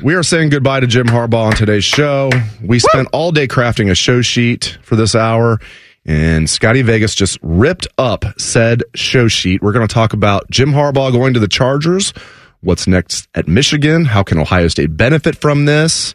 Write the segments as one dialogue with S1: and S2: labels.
S1: We are saying goodbye to Jim Harbaugh on today's show. We spent all day crafting a show sheet for this hour, and Scotty Vegas just ripped up said show sheet. We're going to talk about Jim Harbaugh going to the Chargers. What's next at Michigan? How can Ohio State benefit from this?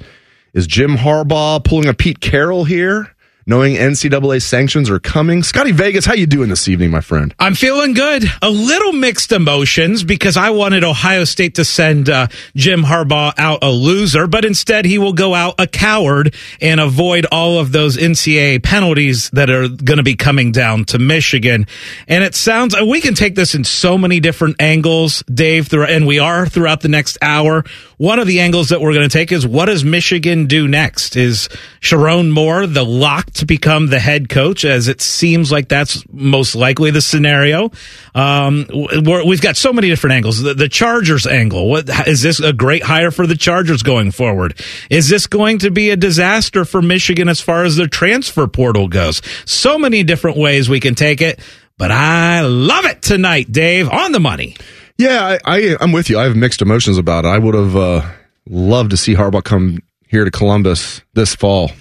S1: Is Jim Harbaugh pulling a Pete Carroll here? Knowing NCAA sanctions are coming. Scotty Vegas, how you doing this evening, my friend?
S2: I'm feeling good. A little mixed emotions because I wanted Ohio State to send uh, Jim Harbaugh out a loser, but instead he will go out a coward and avoid all of those NCAA penalties that are going to be coming down to Michigan. And it sounds we can take this in so many different angles, Dave, and we are throughout the next hour. One of the angles that we're going to take is what does Michigan do next? Is Sherrone Moore the lock to become the head coach, as it seems like that's most likely the scenario? Um, we've got so many different angles. The, the Chargers angle. What is this a great hire for the Chargers going forward? Is this going to be a disaster for Michigan as far as their transfer portal goes? So many different ways we can take it, but I love it tonight, Dave, on the money.
S1: Yeah, I, I am with you. I have mixed emotions about it. I would have uh, loved to see Harbaugh come here to Columbus this fall.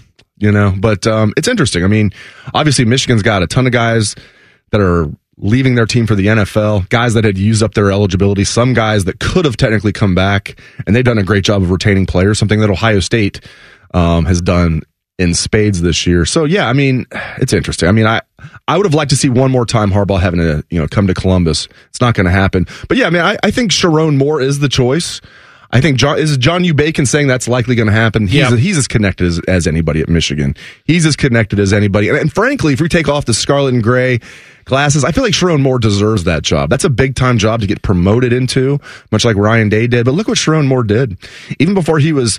S1: You know, but um, it's interesting. I mean, obviously Michigan's got a ton of guys that are leaving their team for the NFL, guys that had used up their eligibility, some guys that could have technically come back, and they've done a great job of retaining players, something that Ohio State um, has done in spades this year. So yeah, I mean, it's interesting. I mean, I I would have liked to see one more time Harbaugh having to you know come to Columbus. It's not going to happen. But yeah, I mean, I, I think Sherrone Moore is the choice. I think John is John U. Bacon saying that's likely going to happen. He's
S2: Yeah.
S1: he's as connected as, as anybody at Michigan. He's as connected as anybody. And, and frankly, if we take off the scarlet and gray glasses, I feel like Sherrone Moore deserves that job. That's a big time job to get promoted into, much like Ryan Day did. But look what Sherrone Moore did, even before he was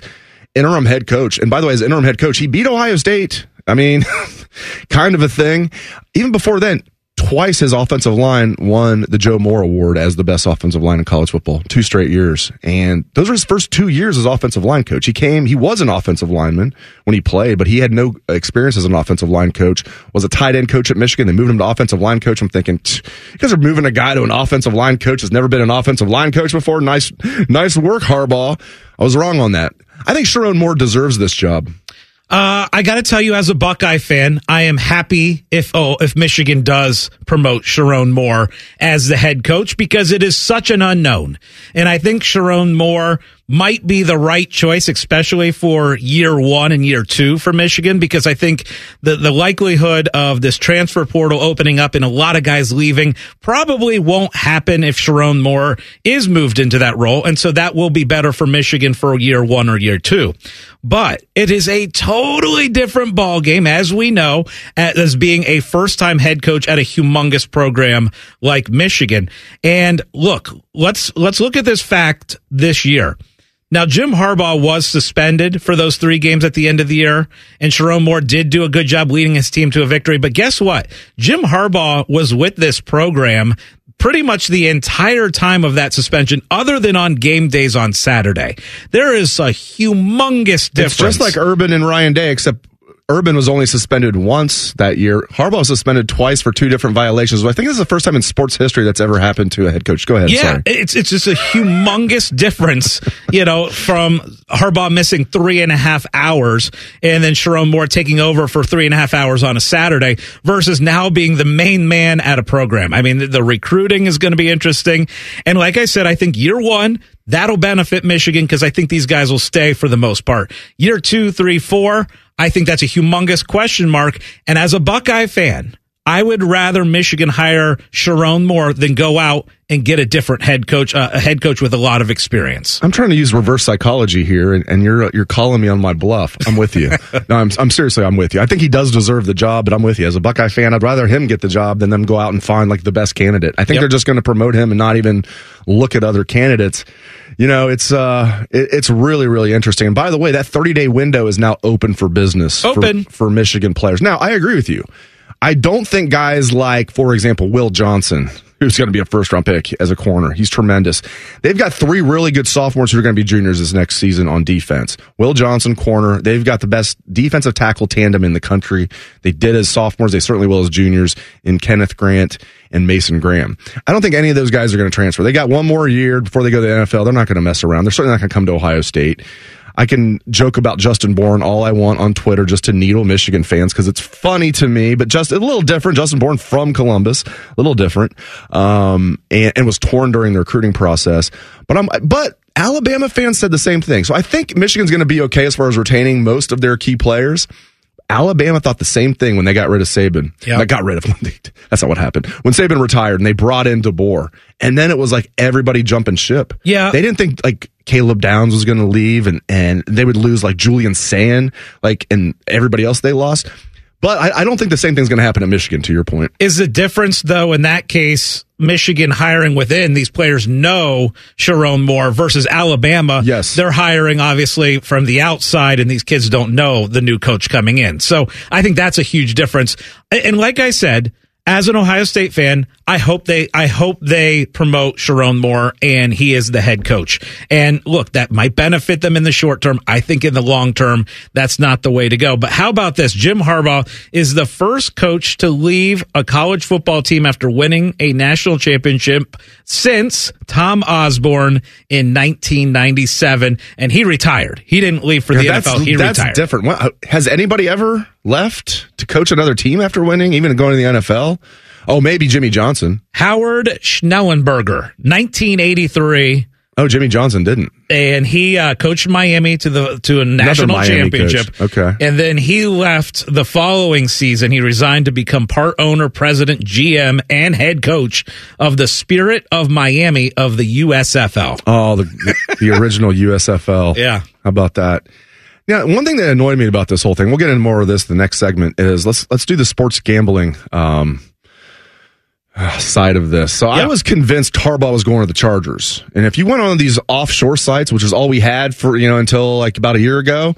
S1: interim head coach. And by the way, as interim head coach, he beat Ohio State. I mean, kind of a thing. Even before then, twice his offensive line won the Joe Moore Award as the best offensive line in college football, two straight years. And those were his first two years as offensive line coach. He came, he was an offensive lineman when he played, but he had no experience as an offensive line coach, was a tight end coach at Michigan. They moved him to offensive line coach. I'm thinking, "Tch, you guys are moving a guy to an offensive line coach that's never been an offensive line coach before. Nice, nice work, Harbaugh. I was wrong on that. I think Sherrone Moore deserves this job.
S2: Uh, I got to tell you, as a Buckeye fan, I am happy if oh if Michigan does promote Sherrone Moore as the head coach because it is such an unknown, and I think Sherrone Moore might be the right choice, especially for year one and year two for Michigan, because I think the the likelihood of this transfer portal opening up and a lot of guys leaving probably won't happen if Sherrone Moore is moved into that role, and so that will be better for Michigan for year one or year two. But it is a totally different ball game, as we know, as being a first time head coach at a humongous program like Michigan. And look, let's let's look at this fact this year. Now, Jim Harbaugh was suspended for those three games at the end of the year, and Sherrone Moore did do a good job leading his team to a victory. But guess what? Jim Harbaugh was with this program pretty much the entire time of that suspension, other than on game days on Saturday. There is a humongous difference.
S1: It's just like Urban and Ryan Day, except Urban was only suspended once that year. Harbaugh was suspended twice for two different violations. I think this is the first time in sports history that's ever happened to a head coach. Go ahead.
S2: Yeah,
S1: Sorry.
S2: it's it's just a humongous difference, you know, from Harbaugh missing three and a half hours and then Sherrone Moore taking over for three and a half hours on a Saturday versus now being the main man at a program. I mean, the, the recruiting is going to be interesting, and like I said, I think year one that'll benefit Michigan because I think these guys will stay for the most part. Year two, three, four. I think that's a humongous question mark. And as a Buckeye fan, I would rather Michigan hire Sherrone Moore than go out and get a different head coach, uh, a head coach with a lot of experience.
S1: I'm trying to use reverse psychology here, and, and you're you're calling me on my bluff. I'm with you. no, I'm I'm seriously, I'm with you. I think he does deserve the job, but I'm with you. As a Buckeye fan, I'd rather him get the job than them go out and find like the best candidate. I think
S2: Yep.
S1: they're just going to promote him and not even look at other candidates. You know, it's uh, it, it's really really interesting. And by the way, that 30 day window is now open for business for-
S2: Open.
S1: for Michigan players. Now, I agree with you. I don't think guys like, for example, Will Johnson, who's going to be a first round pick as a corner, he's tremendous. They've got three really good sophomores who are going to be juniors this next season on defense. Will Johnson, corner. They've got the best defensive tackle tandem in the country. They did as sophomores. They certainly will as juniors in Kenneth Grant and Mason Graham. I don't think any of those guys are going to transfer. They got one more year before they go to the NFL. They're not going to mess around. They're certainly not going to come to Ohio State. I can joke about Justin Bourne all I want on Twitter just to needle Michigan fans because it's funny to me, but just a little different. Justin Bourne from Columbus, a little different, um, and, and was torn during the recruiting process. But I'm, but Alabama fans said the same thing. So I think Michigan's going to be okay as far as retaining most of their key players. Alabama thought the same thing when they got rid of Saban.
S2: Yeah.
S1: They got rid of that's not what happened. When Saban retired and they brought in DeBoer, and then it was like everybody jumping ship.
S2: Yeah.
S1: They didn't think like Caleb Downs was going to leave and, and they would lose like Julian Sayin, like, and everybody else they lost. But I, I don't think the same thing's going to happen at Michigan, to your point.
S2: Is the difference though in that case Michigan hiring within these players know Sherrone Moore versus Alabama?
S1: Yes.
S2: they're hiring obviously from the outside, and these kids don't know the new coach coming in. So I think that's a huge difference. And and like I said. As an Ohio State fan, I hope they I hope they promote Sherrone Moore and he is the head coach. And look, that might benefit them in the short term. I think in the long term, that's not the way to go. But how about this? Jim Harbaugh is the first coach to leave a college football team after winning a national championship since Tom Osborne in 1997, and he retired. He didn't leave for the
S1: that's
S2: NFL. He
S1: that's
S2: retired.
S1: different. Has anybody ever left to coach another team after winning, even going to the NFL? Oh, maybe Jimmy Johnson.
S2: Howard Schnellenberger, 1983.
S1: Oh, Jimmy Johnson didn't.
S2: and he uh, coached Miami to the to a national championship.
S1: coach. Okay.
S2: and then he left the following season. He resigned to become part owner, president, GM, and head coach of the Spirit of Miami of the USFL.
S1: Oh, the, the original USFL.
S2: Yeah.
S1: How about that? Yeah, one thing that annoyed me about this whole thing, we'll get into more of this the next segment, is let's let's do the sports gambling um, side of this. So I was convinced Harbaugh was going to the Chargers. And if you went on these offshore sites, which is all we had for, you know, until like about a year ago,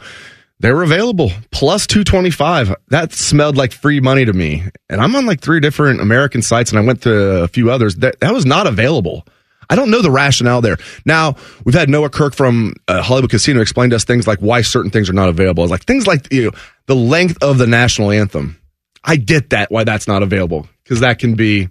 S1: they were available plus 225. That smelled like free money to me. And I'm on like three different American sites and I went to a few others. That, that was not available. I don't know the rationale there. Now, we've had Noah Kirk from uh, Hollywood Casino explain to us things like why certain things are not available. It's like things like, you know, the length of the national anthem. I get that, why that's not available, because that can be,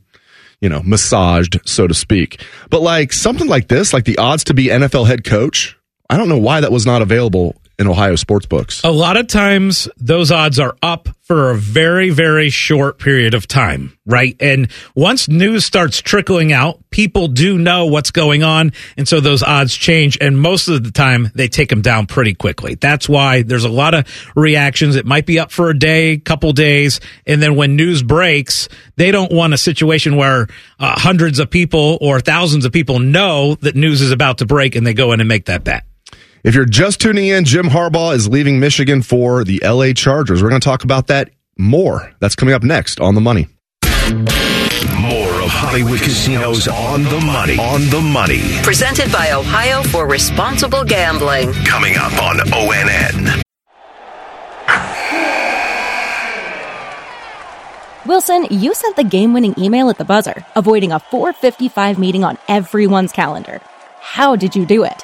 S1: you know, massaged, so to speak. But like something like this, like the odds to be NFL head coach, I don't know why that was not available in Ohio sports books.
S2: A lot of times those odds are up for a very, very short period of time, right? And once news starts trickling out, people do know what's going on. And so those odds change. And most of the time they take them down pretty quickly. That's why there's a lot of reactions. It might be up for a day, couple days. And then when news breaks, they don't want a situation where uh, hundreds of people or thousands of people know that news is about to break and they go in and make that bet.
S1: If you're just tuning in, Jim Harbaugh is leaving Michigan for the LA Chargers. We're going to talk about that more. That's coming up next on the money.
S3: More of Hollywood Casinos on the money. On the money.
S4: Presented by Ohio for Responsible Gambling.
S3: Coming up on ONN.
S5: Wilson, you sent the game winning email at the buzzer, avoiding a 455 meeting on everyone's calendar. How did you do it?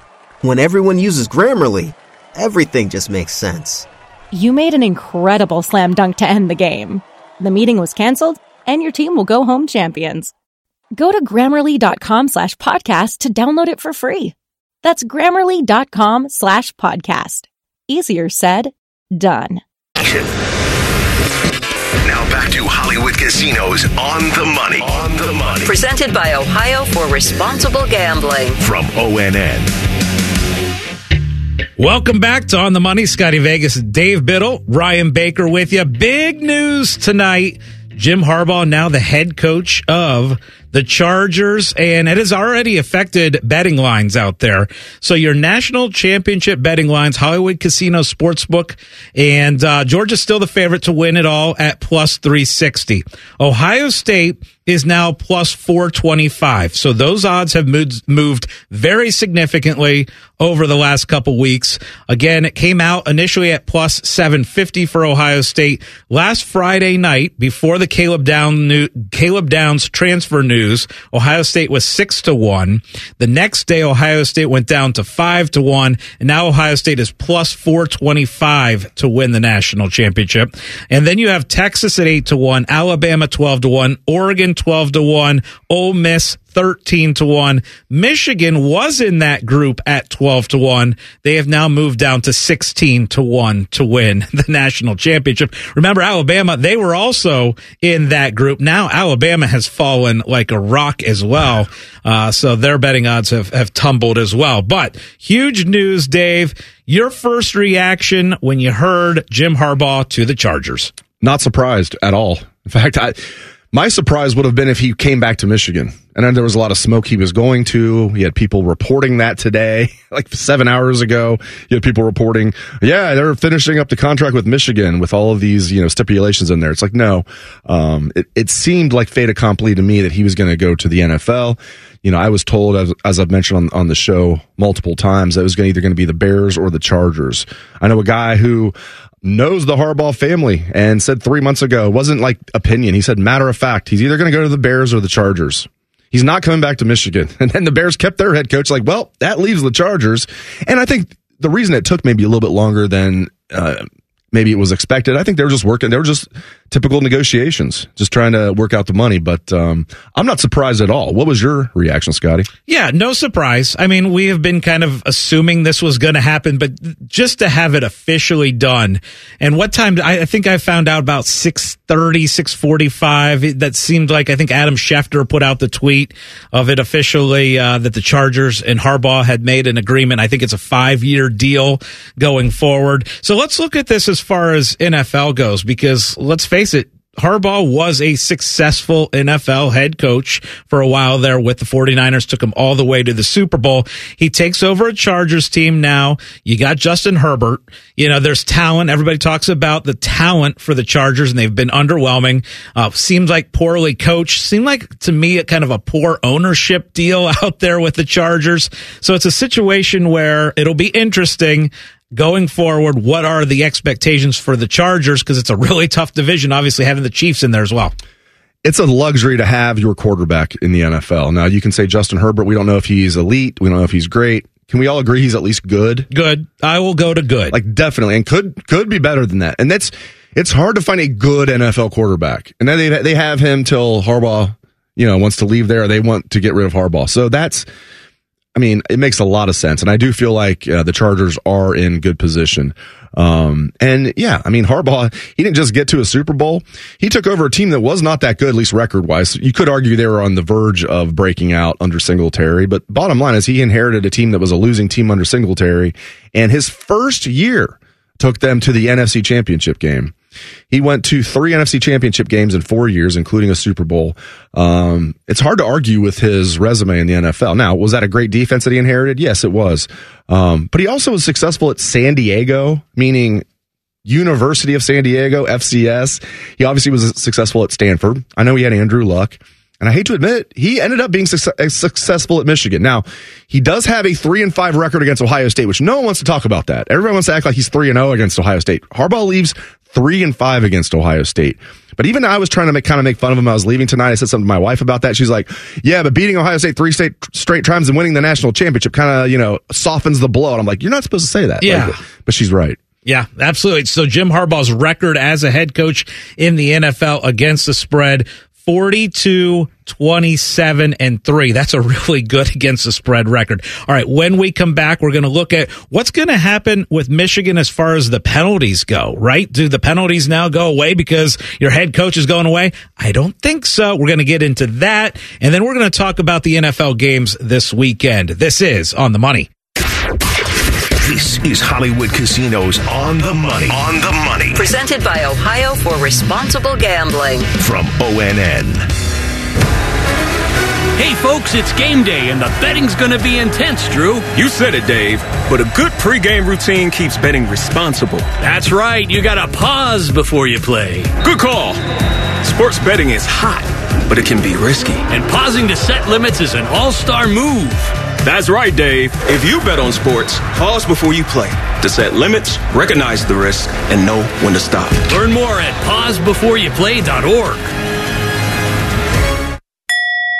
S6: When everyone uses Grammarly, everything just makes sense.
S5: You made an incredible slam dunk to end the game. The meeting was canceled, and your team will go home champions. Go to grammarly.com slash podcast to download it for free. That's grammarly.com slash podcast. Easier said, done.
S3: Now back to Hollywood Casinos on the money. On the money.
S4: Presented by Ohio for Responsible Gambling.
S3: From ONN.
S2: Welcome back to On the Money. Scotty Vegas, Dave Biddle, Ryan Baker with you. Big news tonight. Jim Harbaugh now the head coach of the Chargers, and it has already affected betting lines out there. So your national championship betting lines, Hollywood Casino Sportsbook, and uh, Georgia's still the favorite to win it all at plus 360. Ohio State is now plus 425. So those odds have moved, moved very significantly over the last couple weeks. Again, it came out initially at plus 750 for Ohio State last Friday night before the Caleb Down new, Caleb Downs transfer news. Ohio State was six to one. The next day, Ohio State went down to five to one, and now Ohio State is plus 425 to win the national championship. And then you have Texas at eight to one, Alabama 12 to one, Oregon 12 to 1, Ole Miss 13 to 1. Michigan was in that group at 12 to 1. They have now moved down to 16 to 1 to win the national championship. Remember Alabama, they were also in that group. Now Alabama has fallen like a rock as well. Uh, so their betting odds have, have tumbled as well. But huge news, Dave. Your first reaction when you heard Jim Harbaugh to the Chargers?
S1: Not surprised at all. In fact, I my surprise would have been if he came back to Michigan. And then there was a lot of smoke he was going to. He had people reporting that today, like seven hours ago. You had people reporting, yeah, they're finishing up the contract with Michigan with all of these, you know, stipulations in there. It's like, no. Um, it, it seemed like fait accompli to me that he was going to go to the NFL. You know, I was told, as, as I've mentioned on, on the show multiple times, that it was gonna, either going to be the Bears or the Chargers. I know a guy who knows the Harbaugh family and said three months ago, wasn't like opinion. He said, matter of fact, he's either going to go to the Bears or the Chargers. He's not coming back to Michigan. And then the Bears kept their head coach like, well, that leaves the Chargers. And I think the reason it took maybe a little bit longer than uh, maybe it was expected. I think they were just working. They were just typical negotiations, just trying to work out the money. But um, I'm not surprised at all. What was your reaction, Scotty?
S2: Yeah, no surprise. I mean, we have been kind of assuming this was going to happen, but just to have it officially done. And what time? I, I think I found out about 6:30, 6:45. That seemed like I think Adam Schefter put out the tweet of it officially uh, that the Chargers and Harbaugh had made an agreement. I think it's a five year deal going forward. So let's look at this as far as NFL goes, because let's face it, Harbaugh was a successful NFL head coach for a while there with the 49ers, took him all the way to the Super Bowl. He takes over a Chargers team now. You got Justin Herbert. You know, there's talent. Everybody talks about the talent for the Chargers and they've been underwhelming. Uh, seems like poorly coached. Seemed like to me a kind of a poor ownership deal out there with the Chargers. So it's a situation where it'll be interesting going forward, what are the expectations for the Chargers? Because it's a really tough division, obviously, having the Chiefs in there as well.
S1: It's a luxury to have your quarterback in the NFL. Now, you can say Justin Herbert. We don't know if he's elite. We don't know if he's great. Can we all agree he's at least good?
S2: Good. I will go to good.
S1: Like definitely, and could could be better than that. And that's it's hard to find a good NFL quarterback. And then they they have him till Harbaugh, you know, wants to leave there. They want to get rid of Harbaugh. So that's I mean, it makes a lot of sense, and I do feel like uh, the Chargers are in good position. Um, and yeah, I mean, Harbaugh, he didn't just get to a Super Bowl. He took over a team that was not that good, at least record wise. You could argue they were on the verge of breaking out under Singletary, but bottom line is he inherited a team that was a losing team under Singletary, and his first year took them to the NFC Championship game. He went to three NFC championship games in four years, including a Super Bowl. Um, it's hard to argue with his resume in the NFL. Now, was that a great defense that he inherited? Yes, it was. Um, but he also was successful at San Diego, meaning University of San Diego, FCS. He obviously was successful at Stanford. I know he had Andrew Luck. And I hate to admit, he ended up being successful at Michigan. Now, he does have a three and five record against Ohio State, which no one wants to talk about that. Everyone wants to act like he's three and zero oh against Ohio State. Harbaugh leaves three and five against Ohio State. But even I was trying to make, kind of make fun of him. I was leaving tonight. I said something to my wife about that. She's like, yeah, but beating Ohio State three state, straight times and winning the national championship kind of, you know, softens the blow. And I'm like, you're not supposed to say that.
S2: Yeah.
S1: Like, but she's right.
S2: Yeah, absolutely. So Jim Harbaugh's record as a head coach in the NFL against the spread 42 27 and 3. That's a really good against the spread record. All right, when we come back, we're going to look at what's going to happen with Michigan as far as the penalties go, right? Do the penalties now go away because your head coach is going away? I don't think so. We're going to get into that and then we're going to talk about the NFL games this weekend. This is on the money.
S3: This is Hollywood Casinos on the money. On the money.
S4: Presented by Ohio for Responsible Gambling.
S3: From ONN.
S7: Hey, folks, it's game day, and the betting's going to be intense, Drew.
S8: You said it, Dave, but a good pregame routine keeps betting responsible.
S7: That's right. You got to pause before you play.
S8: Good call. Sports betting is hot, but it can be risky.
S7: And pausing to set limits is an all star move.
S8: That's right, Dave. If you bet on sports, pause before you play to set limits, recognize the risk, and know when to stop.
S7: Learn more at pausebeforeyouplay.org.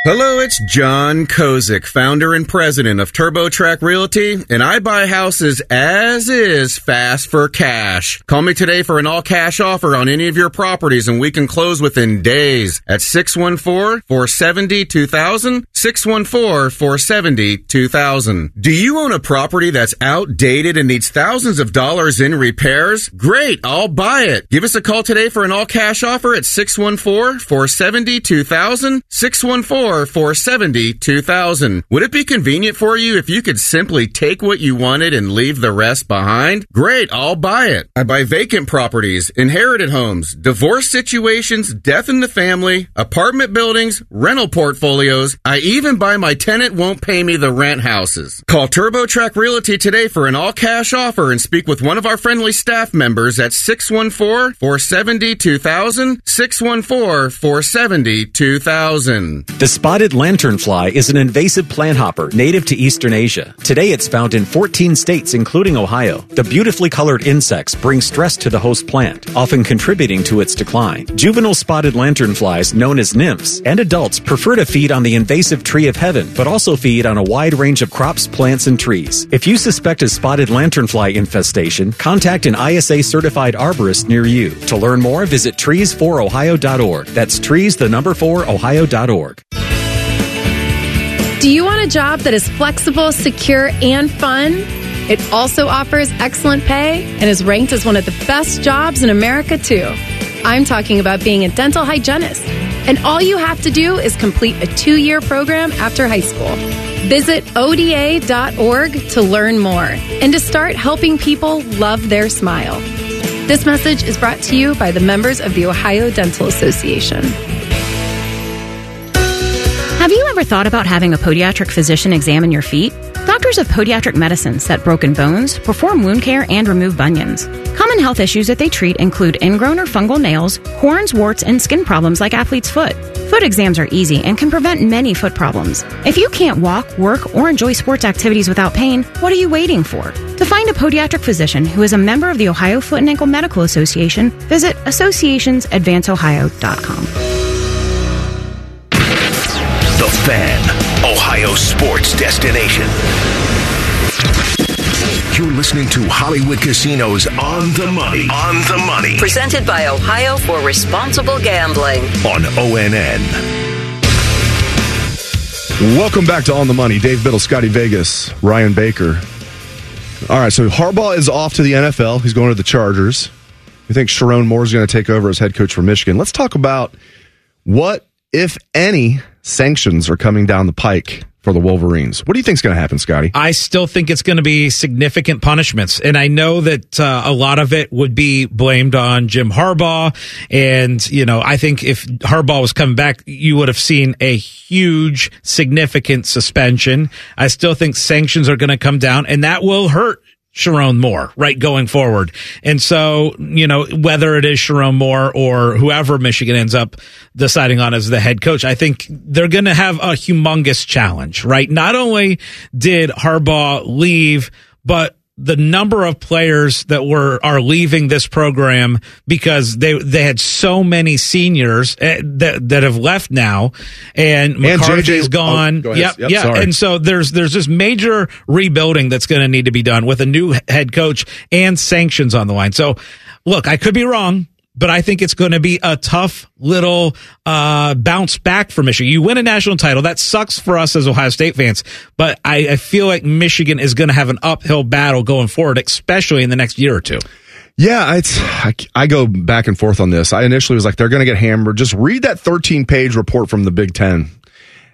S9: Hello, it's John Kozik, founder and president of TurboTrack Realty, and I buy houses as is fast for cash. Call me today for an all cash offer on any of your properties and we can close within days at 614-470-2000, 614-470-2000. Do you own a property that's outdated and needs thousands of dollars in repairs? Great, I'll buy it. Give us a call today for an all cash offer at 614-470-2000, 614 470 2000. Would it be convenient for you if you could simply take what you wanted and leave the rest behind? Great, I'll buy it. I buy vacant properties, inherited homes, divorce situations, death in the family, apartment buildings, rental portfolios. I even buy my tenant won't pay me the rent houses. Call TurboTrack Realty today for an all cash offer and speak with one of our friendly staff members at 614 470 2000, 614 470 2000.
S10: The spotted lanternfly is an invasive plant hopper native to eastern Asia. Today it's found in 14 states, including Ohio. The beautifully colored insects bring stress to the host plant, often contributing to its decline. Juvenile spotted lanternflies, known as nymphs, and adults prefer to feed on the invasive tree of heaven, but also feed on a wide range of crops, plants, and trees. If you suspect a spotted lanternfly infestation, contact an ISA certified arborist near you. To learn more, visit trees4ohio.org. That's trees, the number 4, ohio.org.
S11: Do you want a job that is flexible, secure, and fun? It also offers excellent pay and is ranked as one of the best jobs in America, too. I'm talking about being a dental hygienist. And all you have to do is complete a two year program after high school. Visit ODA.org to learn more and to start helping people love their smile. This message is brought to you by the members of the Ohio Dental Association.
S12: Have you ever thought about having a podiatric physician examine your feet? Doctors of Podiatric Medicine set broken bones, perform wound care, and remove bunions. Common health issues that they treat include ingrown or fungal nails, horns, warts, and skin problems like athlete's foot. Foot exams are easy and can prevent many foot problems. If you can't walk, work, or enjoy sports activities without pain, what are you waiting for? To find a podiatric physician who is a member of the Ohio Foot and Ankle Medical Association, visit associationsadvanceohio.com.
S3: sports destination. You're listening to Hollywood Casinos on the money. On the money.
S4: Presented by Ohio for Responsible Gambling.
S3: On ONN.
S1: Welcome back to On the Money. Dave Biddle, Scotty Vegas, Ryan Baker. All right, so Harbaugh is off to the NFL. He's going to the Chargers. We think Sherrone Moore is going to take over as head coach for Michigan. Let's talk about what, if any, sanctions are coming down the pike for the Wolverines. What do you think is going to happen, Scotty?
S2: I still think it's going to be significant punishments. And I know that uh, a lot of it would be blamed on Jim Harbaugh. And, you know, I think if Harbaugh was coming back, you would have seen a huge, significant suspension. I still think sanctions are going to come down and that will hurt Sherrone Moore, right, going forward. And so, you know, whether it is Sherrone Moore or whoever Michigan ends up deciding on as the head coach, I think they're going to have a humongous challenge, right? Not only did Harbaugh leave, but the number of players that were are leaving this program because they they had so many seniors eh, that that have left now, and McCarthy's
S1: JJ
S2: gone.
S1: oh, go ahead.
S2: yep,
S1: Yep,
S2: yeah,
S1: sorry.
S2: and so there's there's this major rebuilding that's going to need to be done with a new head coach and sanctions on the line. So, look, I could be wrong. But I think it's going to be a tough little uh, bounce back for Michigan. You win a national title. That sucks for us as Ohio State fans. But I, I feel like Michigan is going to have an uphill battle going forward, especially in the next year or two.
S1: Yeah, it's I, I go back and forth on this. I initially was like, they're going to get hammered. Just read that 13 page report from the Big Ten.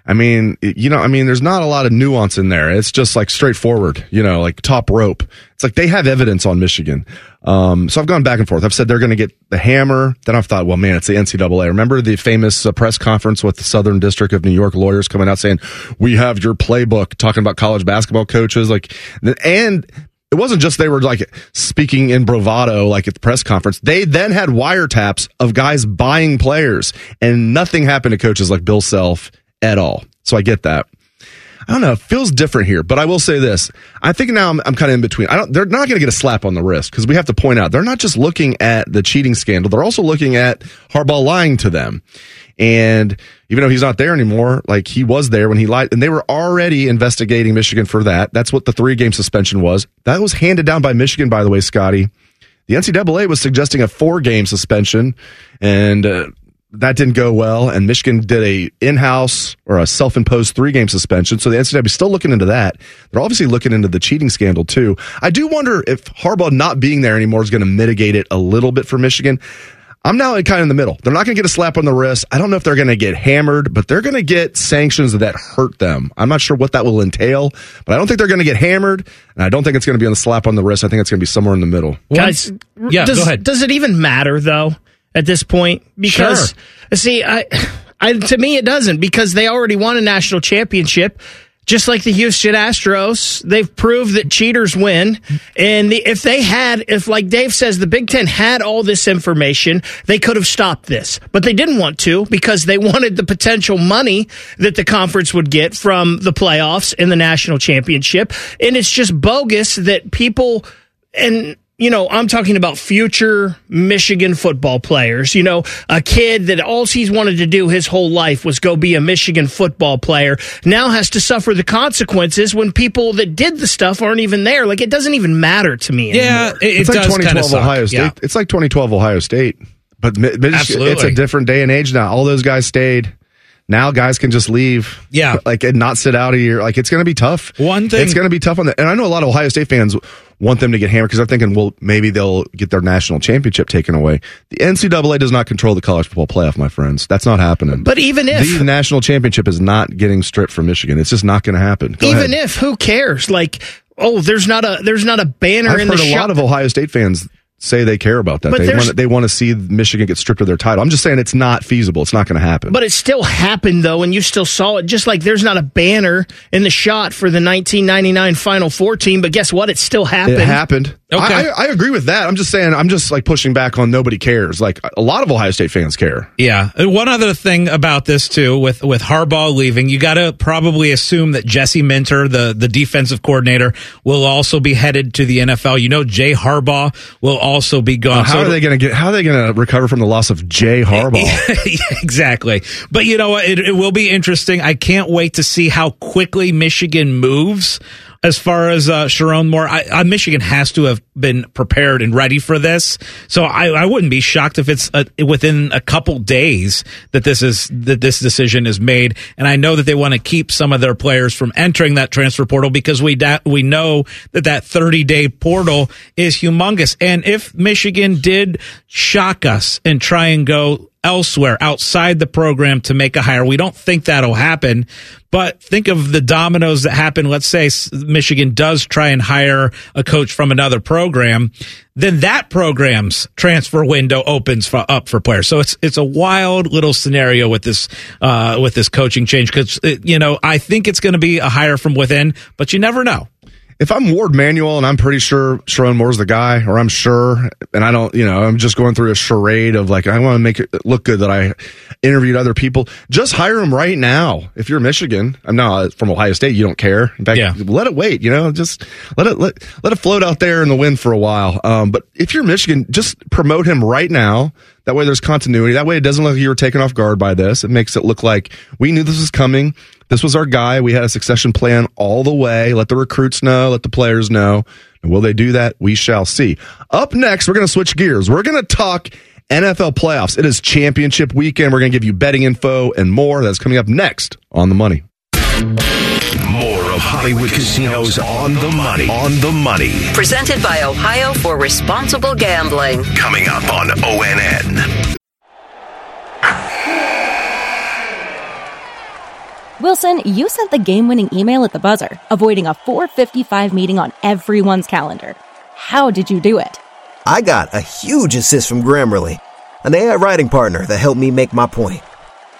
S1: I mean, you know, I mean, there's not a lot of nuance in there. It's just like straightforward, you know, like top rope. It's like they have evidence on Michigan. Um, so I've gone back and forth. I've said they're going to get the hammer. Then I've thought, well, man, it's the NCAA. Remember the famous uh, press conference with the Southern District of New York lawyers coming out saying, we have your playbook talking about college basketball coaches. Like, and it wasn't just they were like speaking in bravado, like at the press conference. They then had wiretaps of guys buying players, and nothing happened to coaches like Bill Self at all. So I get that. I don't know. It feels different here, but I will say this. I think now I'm, I'm kind of in between. I don't, they're not going to get a slap on the wrist because we have to point out they're not just looking at the cheating scandal. They're also looking at Harbaugh lying to them. And even though he's not there anymore, like he was there when he lied and they were already investigating Michigan for that. That's what the three game suspension was. That was handed down by Michigan, by the way, Scotty. The NCAA was suggesting a four game suspension and, uh, that didn't go well, and Michigan did a in-house or a self-imposed three-game suspension. So the NCAA is still looking into that. They're obviously looking into the cheating scandal too. I do wonder if Harbaugh not being there anymore is going to mitigate it a little bit for Michigan. I'm now kind of in the middle. They're not going to get a slap on the wrist. I don't know if they're going to get hammered, but they're going to get sanctions that hurt them. I'm not sure what that will entail, but I don't think they're going to get hammered, and I don't think it's going to be on the slap on the wrist. I think it's going to be somewhere in the middle.
S13: Guys,
S2: Yeah,
S13: does,
S2: go ahead.
S13: Does it even matter though at this point? Because see, I, I to me it doesn't because they already won a national championship. Just like the Houston Astros, they've proved that cheaters win. And the, if they had, if like Dave says, the Big Ten had all this information, they could have stopped this. But they didn't want to because they wanted the potential money that the conference would get from the playoffs and the national championship. And it's just bogus that people, and you know, I'm talking about future Michigan football players. You know, a kid that all he's wanted to do his whole life was go be a Michigan football player now has to suffer the consequences when people that did the stuff aren't even there. Like, it doesn't even matter to me anymore.
S1: it's like 2012 Ohio State. It's like 2012 Ohio State, but Michigan,
S2: Absolutely.
S1: it's a different day and age now. All those guys stayed. Now guys can just leave.
S2: Yeah.
S1: like and not sit out a year. Like it's going to be tough.
S2: One thing-
S1: it's going to be tough on that. And I know a lot of Ohio State fans want them to get hammered because they're thinking, well, maybe they'll get their national championship taken away. The NCAA does not control the college football playoff, my friends. That's not happening.
S13: But even if-
S1: the national championship is not getting stripped from Michigan, it's just not going to happen. Go
S13: even
S1: ahead.
S13: if, who cares? Like, oh, there's not a there's not a banner
S1: I've
S13: in
S1: heard
S13: the
S1: a
S13: shop.
S1: lot of Ohio State fans say they care about that.
S13: But
S1: they want they want to see Michigan get stripped of their title. I'm just saying it's not feasible. It's not going to happen.
S13: But it still happened though, and you still saw it. Just like there's not a banner in the shot for the 1999 Final Four team, but guess what? It still happened.
S1: It happened.
S2: Okay.
S1: I, I, agree with that. I'm just saying. I'm just like pushing back on nobody cares. Like a lot of Ohio State fans care.
S2: Yeah. Uh, one other thing about this too, with with Harbaugh leaving, you got to probably assume that Jesse Minter, the the defensive coordinator, will also be headed to the NFL. You know, Jay Harbaugh will also be gone.
S1: how
S2: So
S1: are they going to get? How are they going to recover from the loss of Jay Harbaugh?
S2: Exactly. But you know what? It, it will be interesting. I can't wait to see how quickly Michigan moves as far as uh, Sherrone Moore. I, uh, Michigan has to have been prepared and ready for this. So I, I wouldn't be shocked if it's uh within a couple days that this is that this decision is made. And I know that they want to keep some of their players from entering that transfer portal because we da- we know that that 30 day portal is humongous. And if Michigan did shock us and try and go elsewhere outside the program to make a hire. We don't think that'll happen, but think of the dominoes that happen. Let's say Michigan does try and hire a coach from another program, then that program's transfer window opens for, up for players. So it's it's a wild little scenario with this uh, with this coaching change because you know I think it's going to be a hire from within, but you never know.
S1: If I'm Warde Manuel and I'm pretty sure Sherrone Moore's the guy, or I'm sure, and I don't, you know, I'm just going through a charade of like, I want to make it look good that I interviewed other people. Just hire him right now. If you're Michigan, I'm not from Ohio State. You don't care. In fact,
S2: Yeah.
S1: let it wait. You know, just let it let let it float out there in the wind for a while. Um, but if you're Michigan, just promote him right now. That way, there's continuity. That way, it doesn't look like you were taken off guard by this. It makes it look like we knew this was coming. This was our guy. We had a succession plan all the way. Let the recruits know. Let the players know. And will they do that? We shall see. Up next, we're going to switch gears. We're going to talk NFL playoffs. It is championship weekend. We're going to give you betting info and more. That's coming up next on the money.
S3: More of Hollywood Casinos on the money. On the money.
S4: Presented by Ohio for Responsible Gambling.
S3: Coming up on ONN.
S5: Wilson, you sent the game winning email at the buzzer, avoiding a 455 meeting on everyone's calendar. How did you do it?
S6: I got a huge assist from Grammarly, an AI writing partner that helped me make my point.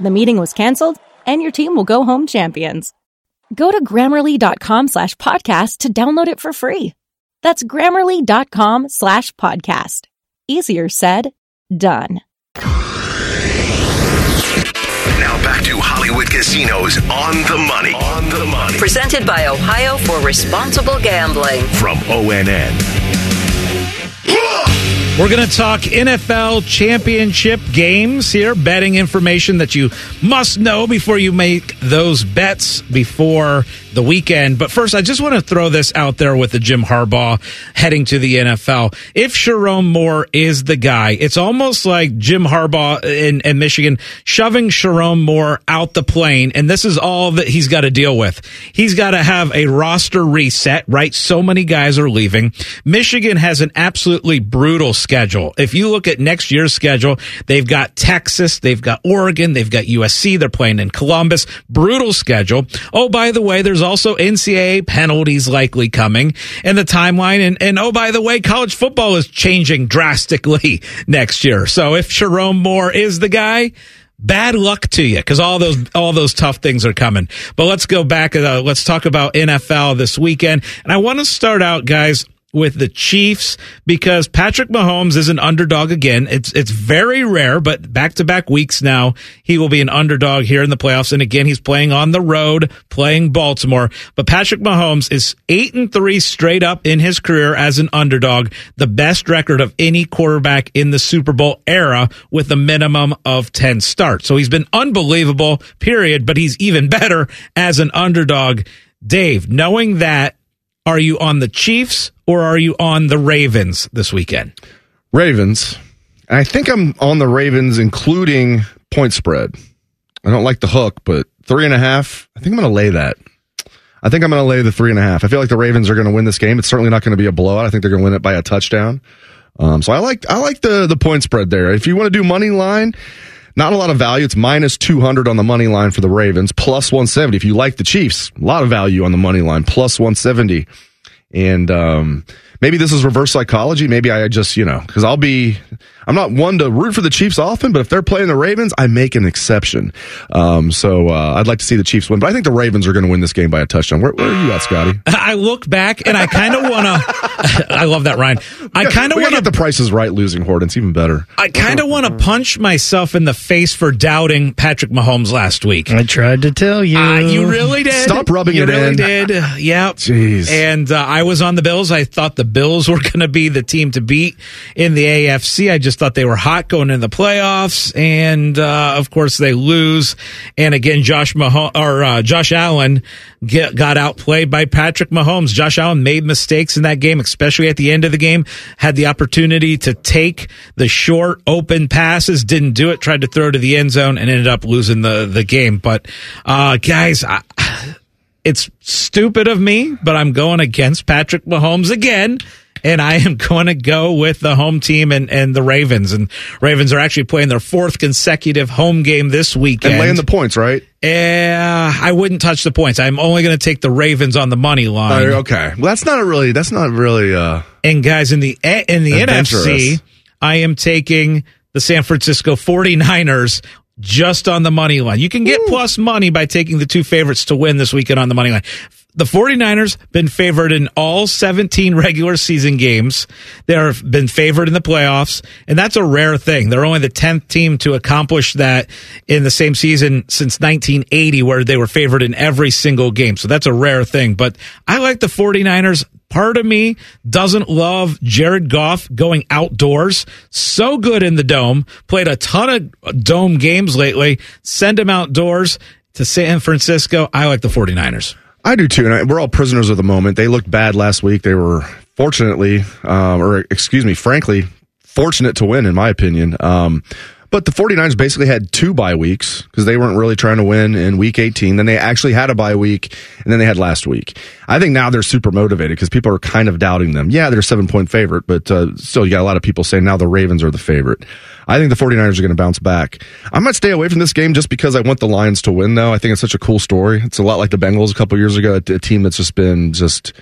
S5: The meeting was canceled, and your team will go home champions. Go to grammarly.com slash podcast to download it for free. That's grammarly.com slash podcast. Easier said, done.
S3: Now back to Hollywood Casinos on the money. On the money.
S4: Presented by Ohio for Responsible Gambling.
S3: From ONN.
S2: We're going to talk NFL championship games here, betting information that you must know before you make those bets before the weekend. But first, I just want to throw this out there with the Jim Harbaugh heading to the NFL. If Sherrone Moore is the guy, it's almost like Jim Harbaugh in, in Michigan shoving Sherrone Moore out the plane. And this is all that he's got to deal with. He's got to have a roster reset, right? So many guys are leaving. Michigan has an absolutely brutal schedule. If you look at next year's schedule, they've got Texas, they've got Oregon, they've got USC, they're playing in Columbus. Brutal schedule. Oh, by the way, there's also NCAA penalties likely coming and the timeline. And, and oh, by the way, college football is changing drastically next year. So if Sherrone Moore is the guy, bad luck to you because all those all those tough things are coming. But let's go back. Uh, let's talk about NFL this weekend, and I want to start out, guys. With the Chiefs, because Patrick Mahomes is an underdog again. It's it's very rare, but back to back weeks now, he will be an underdog here in the playoffs. And again, he's playing on the road, playing Baltimore. But Patrick Mahomes is eight and three straight up in his career as an underdog, the best record of any quarterback in the Super Bowl era with a minimum of 10 starts. So he's been unbelievable, period, but he's even better as an underdog. Dave, knowing that, are you on the Chiefs or are you on the Ravens this weekend?
S1: Ravens. I think I'm on the Ravens, including point spread. I don't like the hook, but three and a half. I think I'm going to lay that. I think I'm going to lay the three and a half. I feel like the Ravens are going to win this game. It's certainly not going to be a blowout. I think they're going to win it by a touchdown. Um, so I like I like the the point spread there. If you want to do money line, not a lot of value. It's minus 200 on the money line for the Ravens, plus 170. If you like the Chiefs, a lot of value on the money line, plus 170. And um, maybe this is reverse psychology. Maybe I just, you know, because I'll be, I'm not one to root for the Chiefs often, but if they're playing the Ravens, I make an exception. Um, so uh, I'd like to see the Chiefs win, but I think the Ravens are going to win this game by a touchdown. Where, where are you at, Scotty?
S2: I look back and I kind of want to. I love that, Ryan. I kind of
S1: We gotta
S2: want
S1: get the prices right losing Horde. It's even better.
S2: I kind of want to punch myself in the face for doubting Patrick Mahomes last week.
S13: I tried to tell you.
S2: Uh, you really did.
S1: Stop rubbing
S2: you
S1: it
S2: really
S1: in.
S2: did. Yeah.
S1: Jeez.
S2: And uh, I was on the Bills. I thought the Bills were going to be the team to beat in the AFC. I just thought they were hot going into the playoffs, and uh, of course they lose. And again, Josh Mahomes or uh, Josh Allen get, got outplayed by Patrick Mahomes. Josh Allen made mistakes in that game, especially at the end of the game. Had the opportunity to take the short open passes, didn't do it. Tried to throw to the end zone and ended up losing the the game. But uh, guys, I, It's stupid of me, but I'm going against Patrick Mahomes again. And I am going to go with the home team and, and the Ravens. And Ravens are actually playing their fourth consecutive home game this weekend.
S1: And laying the points, right?
S2: Yeah, I wouldn't touch the points. I'm only going to take the Ravens on the money line.
S1: Uh, okay. Well, that's not really, that's not really, uh,
S2: And guys, in the in the NFC, I am taking the San Francisco 49ers just on the money line. You can get plus money by taking the two favorites to win this weekend on the money line. The 49ers been favored in all 17 regular season games. They've been favored in the playoffs, and that's a rare thing. They're only the 10th team to accomplish that in the same season since 1980 where they were favored in every single game. So that's a rare thing, but I like the 49ers part of me doesn't love Jared Goff going outdoors. So good in the dome. Played a ton of dome games lately. Send him outdoors to San Francisco. I like the 49ers.
S1: I do too, and we're all prisoners of the moment. They looked bad last week. They were fortunately, um, or excuse me, frankly, fortunate to win, in my opinion. Um, but the 49ers basically had two bye weeks because they weren't really trying to win in week 18. Then they actually had a bye week, and then they had last week. I think now they're super motivated because people are kind of doubting them. Yeah, they're a seven point favorite, but uh, still, you got a lot of people saying now the Ravens are the favorite. I think the 49ers are going to bounce back. I might stay away from this game just because I want the Lions to win, though. I think it's such a cool story. It's a lot like the Bengals a couple years ago, a, team that's just been just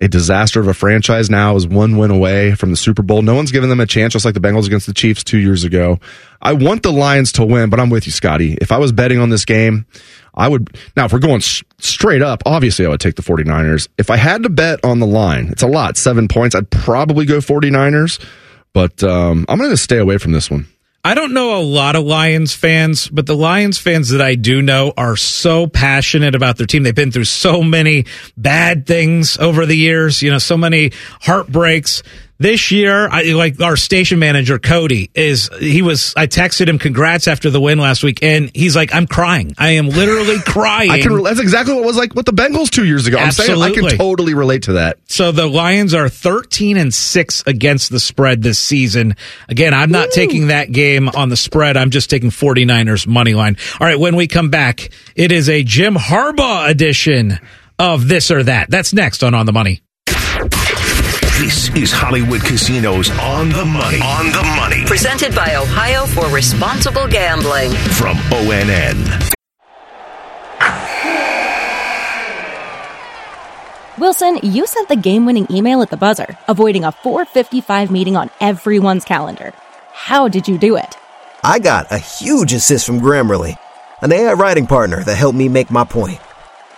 S1: a disaster of a franchise now is one win away from the Super Bowl. No one's given them a chance, just like the Bengals against the Chiefs two years ago. I want the Lions to win, but I'm with you, Scotty. If I was betting on this game, I would. Now, if we're going s- straight up, obviously I would take the 49ers. If I had to bet on the line, it's a lot, seven points, I'd probably go 49ers, but um, I'm going to stay away from this one.
S2: I don't know a lot of Lions fans, but the Lions fans that I do know are so passionate about their team. They've been through so many bad things over the years, you know, so many heartbreaks. This year, I, like our station manager Cody is, he was. I texted him congrats after the win last week, and he's like, "I'm crying. I am literally crying."
S1: I can. That's exactly what it was like with the Bengals two years ago. I'm saying I can totally relate to that.
S2: So the Lions are 13 and 6 against the spread this season. Again, I'm not taking that game on the spread. I'm just taking 49ers money line. All right, when we come back, it is a Jim Harbaugh edition of this or that. That's next on On the Money.
S3: This is Hollywood Casinos on the money. On the money
S4: Presented by Ohio for Responsible Gambling.
S3: from ONN.
S5: Wilson, you sent the game-winning email at the buzzer, avoiding a 4:55 meeting on everyone's calendar. How did you do it?
S6: I got a huge assist from Grammarly, an AI writing partner that helped me make my point.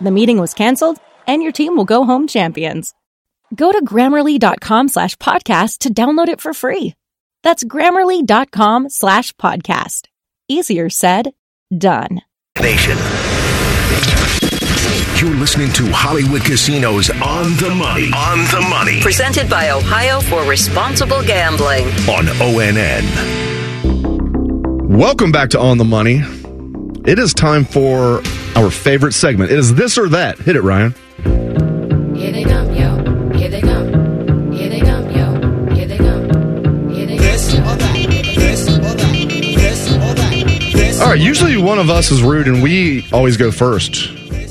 S5: The meeting was canceled, and your team will go home champions. Go to grammarly.com slash podcast to download it for free. That's grammarly.com slash podcast. Easier said, done.
S3: Nation. You're listening to Hollywood Casinos on the money. On the money
S4: Presented by Ohio for Responsible Gambling.
S3: on ONN.
S1: Welcome back to On the Money. It is time for our favorite segment. It is this or that. Hit it, Ryan.
S14: Here they come, yo. Here they come. Here they come, yo. Here they come. Here they come. This or that. This or that. This or that. This
S1: All right, usually one of us is rude and we always go first.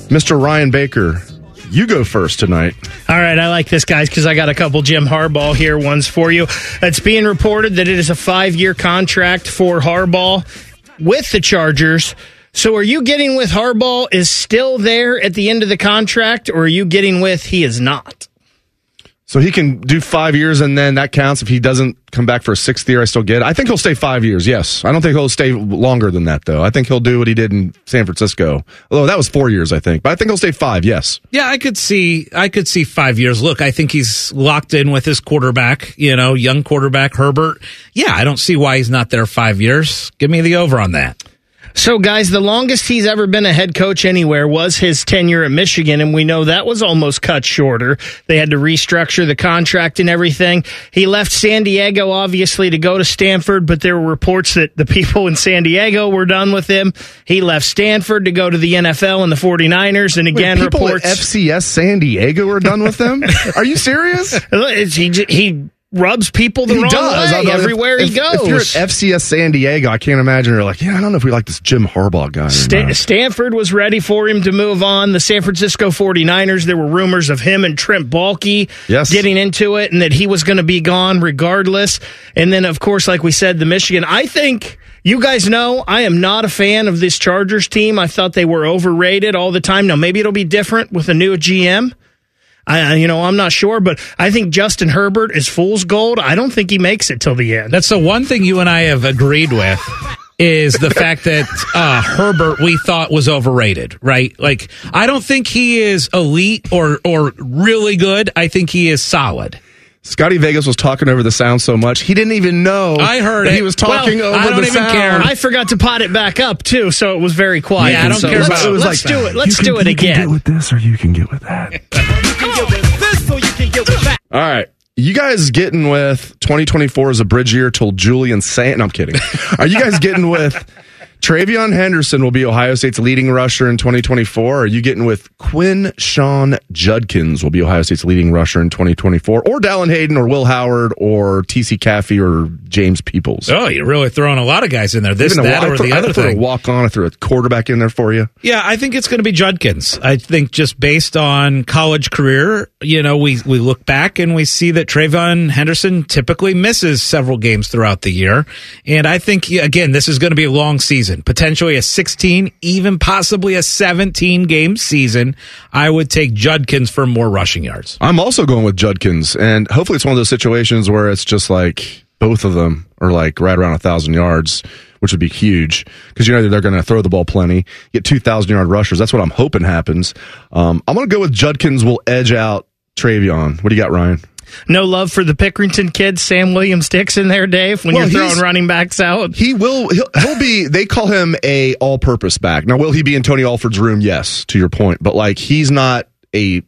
S1: Mr. Ryan Baker, you go first tonight.
S13: All right, I like this, guys, because I got a couple Jim Harbaugh here ones for you. It's being reported that it is a five year contract for Harbaugh with the Chargers. So are you getting with Harbaugh is still there at the end of the contract, or are you getting with he is not?
S1: So he can do five years and then that counts. If he doesn't come back for a sixth year, I still get it. I think he'll stay five years, yes. I don't think he'll stay longer than that, though. I think he'll do what he did in San Francisco. Although that was four years, I think. But I think he'll stay five, yes.
S2: Yeah, I could see I could see 5 years. Look, I think he's locked in with his quarterback, you know, young quarterback Herbert. Yeah, I don't see why he's not there 5 years. Give me the over on that.
S13: So, guys, the longest he's ever been a head coach anywhere was his tenure at Michigan, and we know that was almost cut shorter. They had to restructure the contract and everything. He left San Diego, obviously, to go to Stanford, but there were reports that the people in San Diego were done with him. He left Stanford to go to the NFL and the 49ers, and again,
S1: Wait, people
S13: reports.
S1: at FCS San Diego are done with them. are you serious?
S13: He, he rubs people the
S1: he
S13: wrong
S1: does.
S13: way everywhere
S1: if,
S13: he goes.
S1: If you're at FCS San Diego, I can't imagine you're like, yeah, I don't know if we like this Jim Harbaugh guy. or
S13: Sta- Stanford was ready for him to move on. The San Francisco 49ers, there were rumors of him and Trent Baalke
S1: Yes.
S13: getting into it and that he was going to be gone regardless. And then, of course, like we said, the Michigan. I think you guys know I am not a fan of this Chargers team. I thought they were overrated all the time. Now, maybe it'll be different with a new GM. I, you know, I'm not sure, but I think Justin Herbert is fool's gold. I don't think he makes it till the end.
S2: That's the one thing you and I have agreed with is the fact that uh, Herbert we thought was overrated, right? Like I don't think he is elite or or really good. I think he is solid.
S1: Scotty Vegas was talking over the sound so much he didn't even know.
S2: I heard
S1: that
S2: it.
S1: he was talking
S2: Well,
S1: over
S2: I don't
S1: the
S2: even
S1: sound.
S2: care.
S13: I forgot to pot it back up too, so it was very quiet.
S2: Yeah, I don't
S13: So
S2: care
S13: let's,
S2: about-
S1: it was
S13: let's
S1: like
S13: do
S1: that.
S13: it. Let's
S1: You
S13: do
S1: can-
S13: it
S1: you can
S13: again.
S1: get with this or you can get with that. All right. You guys getting with 2024 as a bridge year till Julian Sayin? No, I'm kidding. Are you guys getting with TreVeyon Henderson will be Ohio State's leading rusher in 2024? Are you getting with Quinshon Judkins will be Ohio State's leading rusher in 2024? Or Dallin Hayden or Will Howard or TC Caffey or James Peoples?
S2: Oh, you're really throwing a lot of guys in there. This, that, or
S1: threw-
S2: the other thing.
S1: walk on. I threw a quarterback in there for you.
S2: Yeah, I think it's going to be Judkins. I think just based on college career, you know, we, we look back and we see that TreVeyon Henderson typically misses several games throughout the year. And I think, again, this is going to be a long season, potentially a 16, even possibly a 17 game season. I would take Judkins for more rushing yards.
S1: I'm also going with Judkins, and hopefully it's one of those situations where it's just like both of them are like right around a thousand yards, which would be huge because you know they're going to throw the ball plenty, get two thousand yard rushers. That's what I'm hoping happens. Um, I'm going to go with Judkins. Will edge out TreVeyon. What do you got, Ryan?
S13: No love for the Pickerington kids, Sam Williams Dixon there, Dave, when
S1: Well,
S13: you're throwing running backs out.
S1: He will. He'll, he'll be. They call him a all purpose back. Now, will he be in Tony Alford's room? Yes, to your point. But like, he's not a.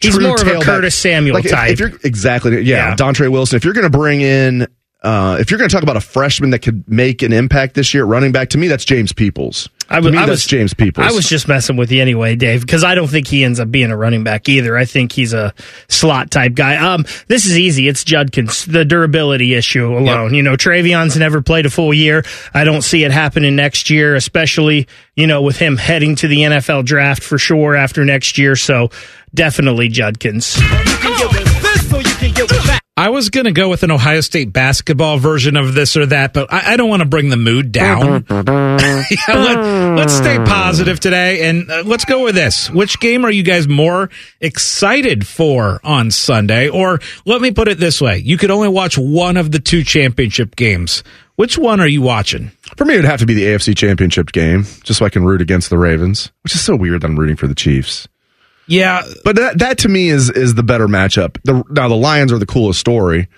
S13: He's more of a. Curtis Samuel
S1: Like, if-
S13: type.
S1: If, you're exactly, yeah,
S13: Yeah.
S1: Dontre Wilson. If you're going to bring in, uh, if you're going to talk about a freshman that could make an impact this year at running back, to me that's James Peoples.
S13: I
S1: to
S13: was,
S1: me,
S13: I
S1: that's
S13: was
S1: James Peoples.
S13: I was just messing with you anyway, Dave, because I don't think he ends up being a running back either. I think he's a slot type guy. Um, this is easy. It's Judkins, the durability issue alone. You know, TreVeyon's never played a full year. I don't see it happening next year, especially you know with him heading to the NFL draft for sure after next year. So definitely Judkins.
S2: I was going to go with an Ohio State basketball version of this or that, but I, I don't want to bring the mood down. yeah, let, us stay positive today and uh, let's go with this. Which game are you guys more excited for on Sunday? Or let me put it this way you could only watch one of the two championship games. Which one are you watching?
S1: For me, it would have to be the AFC Championship game, just so I can root against the Ravens, which is so weird that I'm rooting for the Chiefs.
S2: Yeah,
S1: but that that to me is is the better matchup. The, now the Lions are the coolest story,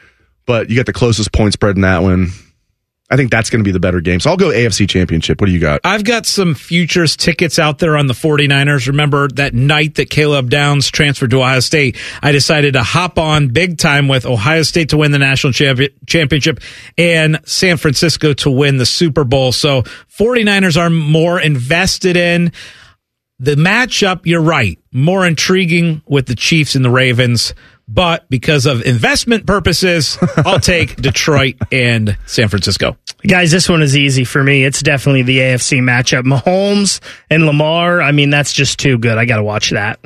S1: but you get the closest point spread in that one. I think that's going to be the better game. So I'll go AFC Championship. What do you got?
S2: I've got some futures tickets out there on the 49ers. Remember that night that Caleb Downs transferred to Ohio State? I decided to hop on big time with Ohio State to win the national championship and San Francisco to win the Super Bowl. So 49ers are more invested in the matchup. You're right. More intriguing with the Chiefs and the Ravens. But because of investment purposes, I'll take Detroit and San Francisco.
S13: Guys, this one is easy for me. It's definitely the AFC matchup. Mahomes and Lamar. I mean, that's just too good. I got to watch that.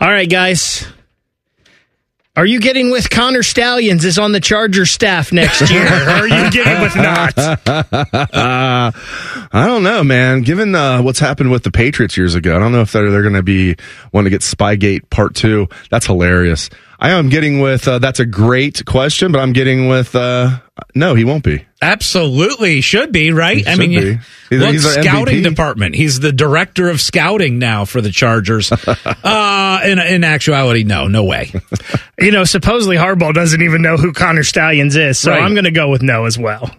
S13: All right, guys. Are you getting with Connor Stalions is on the Charger staff next year? or are you getting with not?
S1: uh, I don't know, man. Given uh, what's happened with the Patriots years ago, I don't know if they're, they're going to be wanting to get Spygate Part Two. That's hilarious. I am getting with. Uh, that's a great question, but I'm getting with. Uh, no, he won't be.
S2: Absolutely should be right.
S1: He
S2: I mean,
S1: should
S2: you-
S1: be. He's-
S2: look,
S1: he's our
S2: scouting
S1: MVP.
S2: department. He's the director of scouting now for the Chargers. uh, in in actuality, no, no way.
S13: You know, supposedly Harbaugh doesn't even know who Connor Stalions is, so
S2: Right.
S13: I'm going to go with no as well.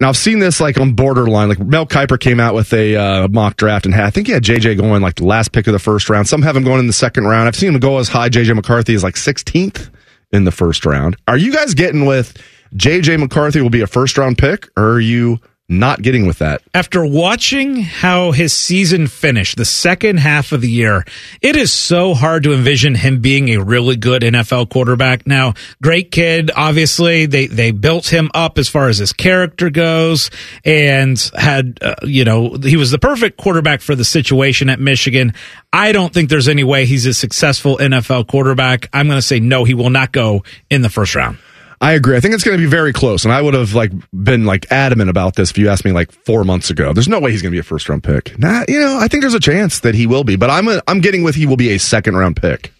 S1: Now I've seen this like on borderline. Like Mel Kiper came out with a uh, mock draft and had, I think he had JJ going like the last pick of the first round. Some have him going in the second round. I've seen him go as high. JJ McCarthy is like 16th in the first round. Are you guys getting with JJ McCarthy will be a first round pick, or are you not getting with that?
S2: After watching how his season finished, the second half of the year, it is so hard to envision him being a really good NFL quarterback. Now, great kid, obviously. They they built him up as far as his character goes and had uh, you know, he was the perfect quarterback for the situation at Michigan. I don't think there's any way he's a successful NFL quarterback. I'm going to say no, he will not go in the first round.
S1: I agree. I think it's going to be very close, and I would have like been like adamant about this if you asked me like four months ago. There's no way he's going to be a first round pick. Nah, you know, I think there's a chance that he will be, but I'm a, I'm getting with he will be a second round pick.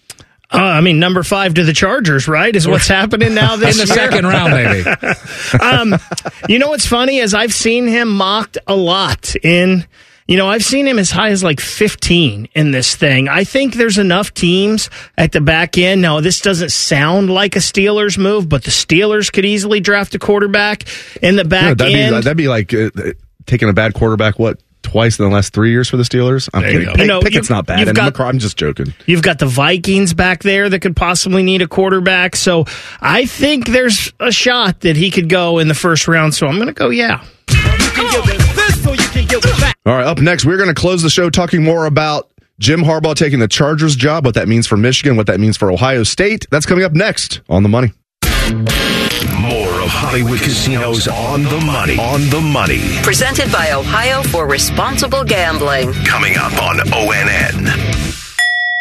S13: Uh, I mean, number five to the Chargers, right? Is what's happening now this
S2: In the
S13: year.
S2: second round, maybe.
S13: um, you know what's funny is I've seen him mocked a lot in. You know, I've seen him as high as like 15 in this thing. I think there's enough teams at the back end. Now, this doesn't sound like a Steelers move, but the Steelers could easily draft a quarterback in the
S1: Yeah,
S13: back
S1: that'd,
S13: end.
S1: be, that'd be like uh, uh, taking a bad quarterback. What twice in the last three years for the Steelers? I'm
S13: There
S1: kidding.
S13: go.
S1: Pick-
S13: You know,
S1: Pickett's not bad.
S13: got-
S1: McCar- I'm just joking.
S13: You've got the Vikings back there that could possibly need a quarterback. So I think there's a shot that he could go in the first round. So I'm going to go, yeah.
S1: All right, up next, we're going to close the show talking more about Jim Harbaugh taking the Chargers job, what that means for Michigan, what that means for Ohio State. That's coming up next on the money.
S3: More of Hollywood Casinos on the money. On the money.
S4: Presented by Ohio for Responsible Gambling.
S3: Coming up on ONN.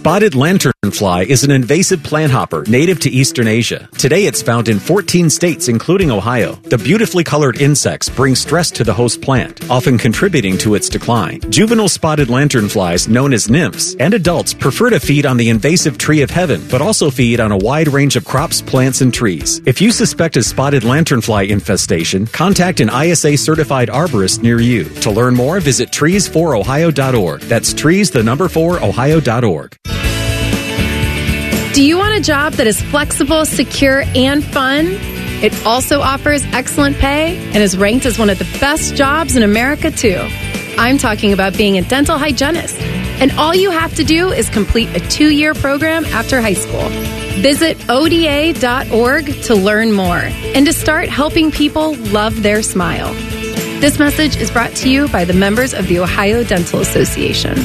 S10: Spotted lanternfly is an invasive plant hopper native to eastern Asia. Today it's found in 14 states, including Ohio. The beautifully colored insects bring stress to the host plant, often contributing to its decline. Juvenile spotted lanternflies, known as nymphs, and adults prefer to feed on the invasive tree of heaven, but also feed on a wide range of crops, plants, and trees. If you suspect a spotted lanternfly infestation, contact an ISA certified arborist near you. To learn more, visit trees4ohio.org. That's trees, the number 4, ohio.org.
S11: Do you want a job that is flexible, secure, and fun? It also offers excellent pay and is ranked as one of the best jobs in America, too. I'm talking about being a dental hygienist. And all you have to do is complete a two year program after high school. Visit ODA.org to learn more and to start helping people love their smile. This message is brought to you by the members of the Ohio Dental Association.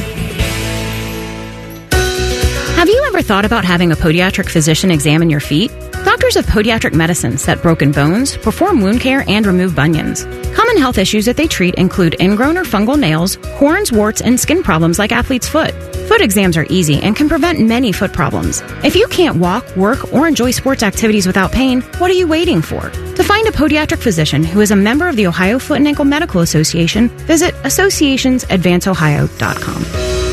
S12: Ever thought about having a podiatric physician examine your feet? Doctors of Podiatric Medicine set broken bones, perform wound care, and remove bunions. Common health issues that they treat include ingrown or fungal nails, horns, warts, and skin problems like athlete's foot. Foot exams are easy and can prevent many foot problems. If you can't walk, work, or enjoy sports activities without pain, what are you waiting for? To find a podiatric physician who is a member of the Ohio Foot and Ankle Medical Association, visit associationsadvanceohio.com.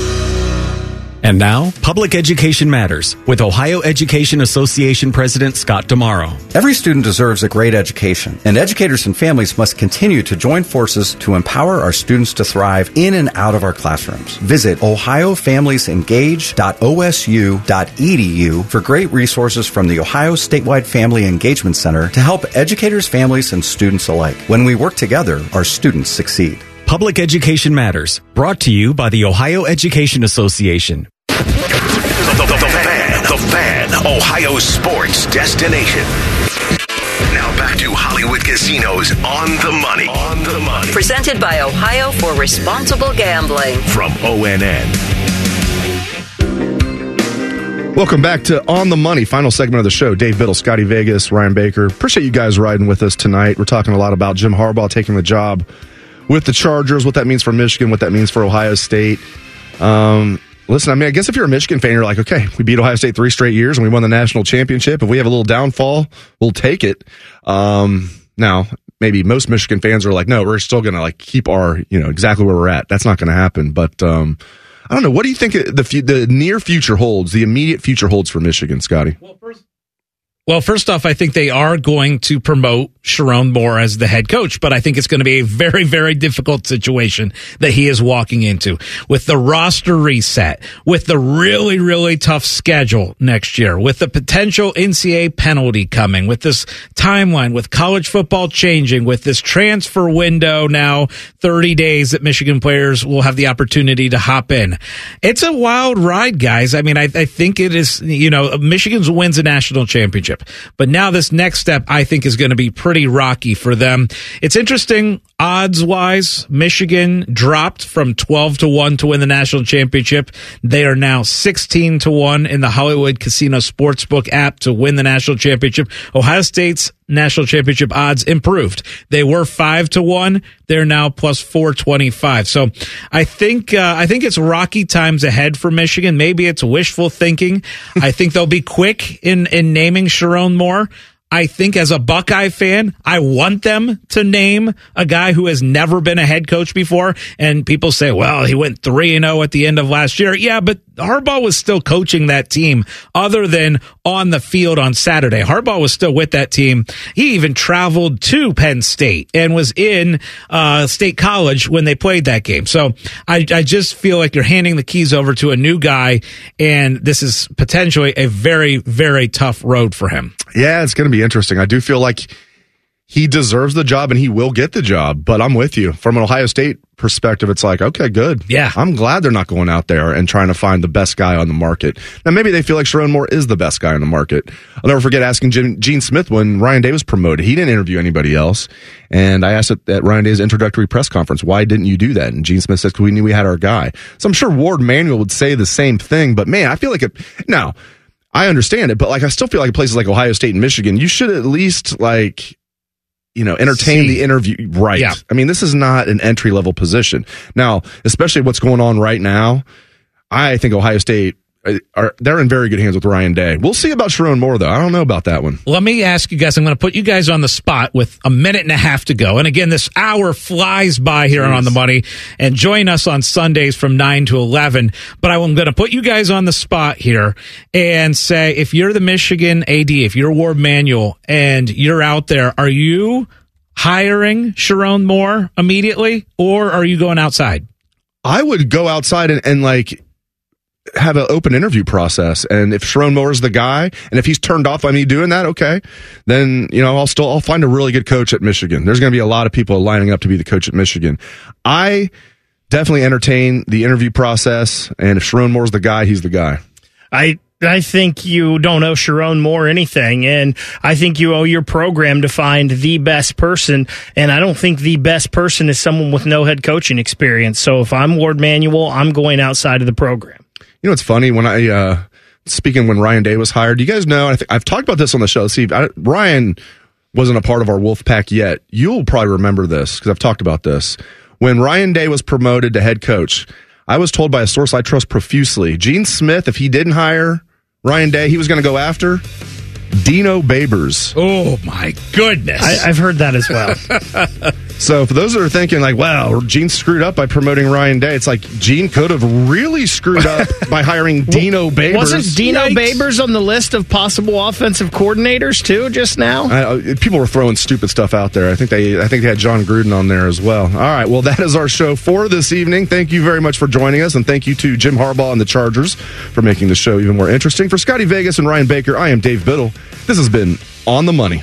S10: And now, Public Education Matters with Ohio Education Association President Scott DiMauro.
S15: Every student deserves a great education, and educators and families must continue to join forces to empower our students to thrive in and out of our classrooms. Visit ohiofamiliesengage.osu.edu for great resources from the Ohio Statewide Family Engagement Center to help educators, families, and students alike. When we work together, our students succeed.
S10: Public Education Matters, brought to you by the Ohio Education Association.
S3: The, the, the fan, the fan, Ohio sports destination. Now back to Hollywood Casinos on the money. On the money.
S4: Presented by Ohio for Responsible Gambling.
S3: From ONN.
S1: Welcome back to On the Money, final segment of the show. Dave Biddle, Scotty Vegas, Ryan Baker. Appreciate you guys riding with us tonight. We're talking a lot about Jim Harbaugh taking the job with the Chargers, what that means for Michigan, what that means for Ohio State. Um, listen, I mean, I guess if you're a Michigan fan, you're like, okay, we beat Ohio State three straight years and we won the national championship. If we have a little downfall, we'll take it. Um, now, maybe most Michigan fans are like, no, we're still going to like keep our, you know, exactly where we're at. That's not going to happen. But, um, I don't know. What do you think the the near future holds? The immediate future holds for Michigan, Scotty.
S2: Well, first off, I think they are going to promote Sherrone Moore as the head coach, but I think it's going to be a very, very difficult situation that he is walking into with the roster reset, with the really, really tough schedule next year, with the potential NCAA penalty coming, with this timeline, with college football changing, with this transfer window now 30 days that Michigan players will have the opportunity to hop in. It's a wild ride, guys. I mean, I, I think it is, you know, Michigan's wins a national championship. But now this next step, I think, is going to be pretty rocky for them. It's interesting, odds wise, Michigan dropped from 12 to 1 to win the national championship. They are now 16 to 1 in the Hollywood Casino Sportsbook app to win the national championship. Ohio State's national championship odds improved. They were five to one. They're now plus four twenty five. So I think uh, I think it's rocky times ahead for Michigan. Maybe it's wishful thinking. I think they'll be quick in in naming Sherrone Moore. I think as a Buckeye fan, I want them to name a guy who has never been a head coach before. And people say, well, he went 3 and 0 at the end of last year. Yeah, but Harbaugh was still coaching that team other than on the field on Saturday. Harbaugh was still with that team. He even traveled to Penn State and was in uh, State College when they played that game. So I, I just feel like you're handing the keys over to a new guy, and this is potentially a very, very tough road for him.
S1: Yeah, it's going to be interesting. I do feel like he deserves the job and he will get the job, but I'm with you. From an Ohio State perspective, it's like, okay, good.
S2: Yeah.
S1: I'm glad they're not going out there and trying to find the best guy on the market. Now, maybe they feel like Sherrone Moore is the best guy on the market. I'll never forget asking Jim, Gene Smith when Ryan Day was promoted. He didn't interview anybody else. And I asked at, at Ryan Day's introductory press conference, why didn't you do that? And Gene Smith says, because we knew we had our guy. So I'm sure Warde Manuel would say the same thing, but man, I feel like it, now, I understand it, but like I still feel like places like Ohio State and Michigan, you should at least like you know entertain
S2: See.
S1: the interview right.
S2: Yeah.
S1: I mean, this is not an entry level position now, especially what's going on right now. I think Ohio State are they're in very good hands with Ryan Day. We'll see about Sherrone Moore though. I don't know about that one.
S2: Let me ask you guys. I'm going to put you guys on the spot with a minute and a half to go. And again, this hour flies by here on the money. And join us on Sundays from nine to eleven. But I'm going to put you guys on the spot here and say, if you're the Michigan AD, if you're Warde Manuel, and you're out there, are you hiring Sherrone Moore immediately, or are you going outside?
S1: I would go outside and, and like have an open interview process. And if Sherrone Moore's the guy, and if he's turned off by me doing that, okay, then you know I'll still I'll find a really good coach at Michigan. There's going to be a lot of people lining up to be the coach at Michigan. I definitely entertain the interview process, and if Sherrone Moore's the guy, he's the guy.
S13: I I think you don't owe Sherrone Moore anything, and I think you owe your program to find the best person. And I don't think the best person is someone with no head coaching experience. So if I'm Warde Manuel, I'm going outside of the program.
S1: You know, it's funny when I uh speaking when Ryan Day was hired. You guys know I think I've talked about this on the show. See, I, Ryan wasn't a part of our Wolf Pack yet. You'll probably remember this because I've talked about this. When Ryan Day was promoted to head coach, I was told by a source I trust profusely, Gene Smith, if he didn't hire Ryan Day, he was going to go after Dino Babers.
S2: Oh my goodness!
S13: I, I've heard that as well.
S1: So for those that are thinking like, wow, Gene screwed up by promoting Ryan Day, it's like Gene could have really screwed up by hiring Dino Babers.
S13: Wasn't Dino Babers on the list of possible offensive coordinators too? Just now,
S1: I, uh, people were throwing stupid stuff out there. I think they, I think they had Jon Gruden on there as well. All right, well that is our show for this evening. Thank you very much for joining us, and thank you to Jim Harbaugh and the Chargers for making the show even more interesting. For Scotty Vegas and Ryan Baker, I am Dave Biddle. This has been on the money.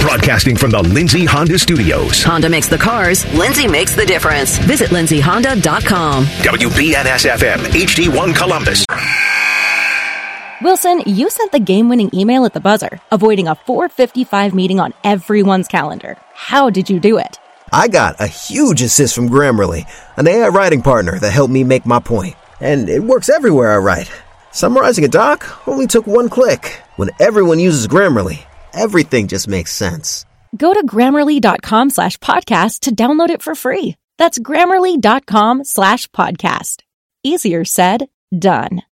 S3: Broadcasting from the Lindsay Honda Studios.
S4: Honda makes the cars, Lindsay makes the difference. Visit lindsayhonda.com.
S3: WBNS FM, HD1 Columbus.
S5: Wilson, you sent the game-winning email at the buzzer, avoiding a 455 meeting on everyone's calendar. How did you do it?
S6: I got a huge assist from Grammarly, an AI writing partner that helped me make my point. And it works everywhere I write. Summarizing a doc only took one click. When everyone uses Grammarly, everything just makes sense.
S5: Go to grammarly.com slash podcast to download it for free. That's grammarly.com slash podcast. Easier said, done.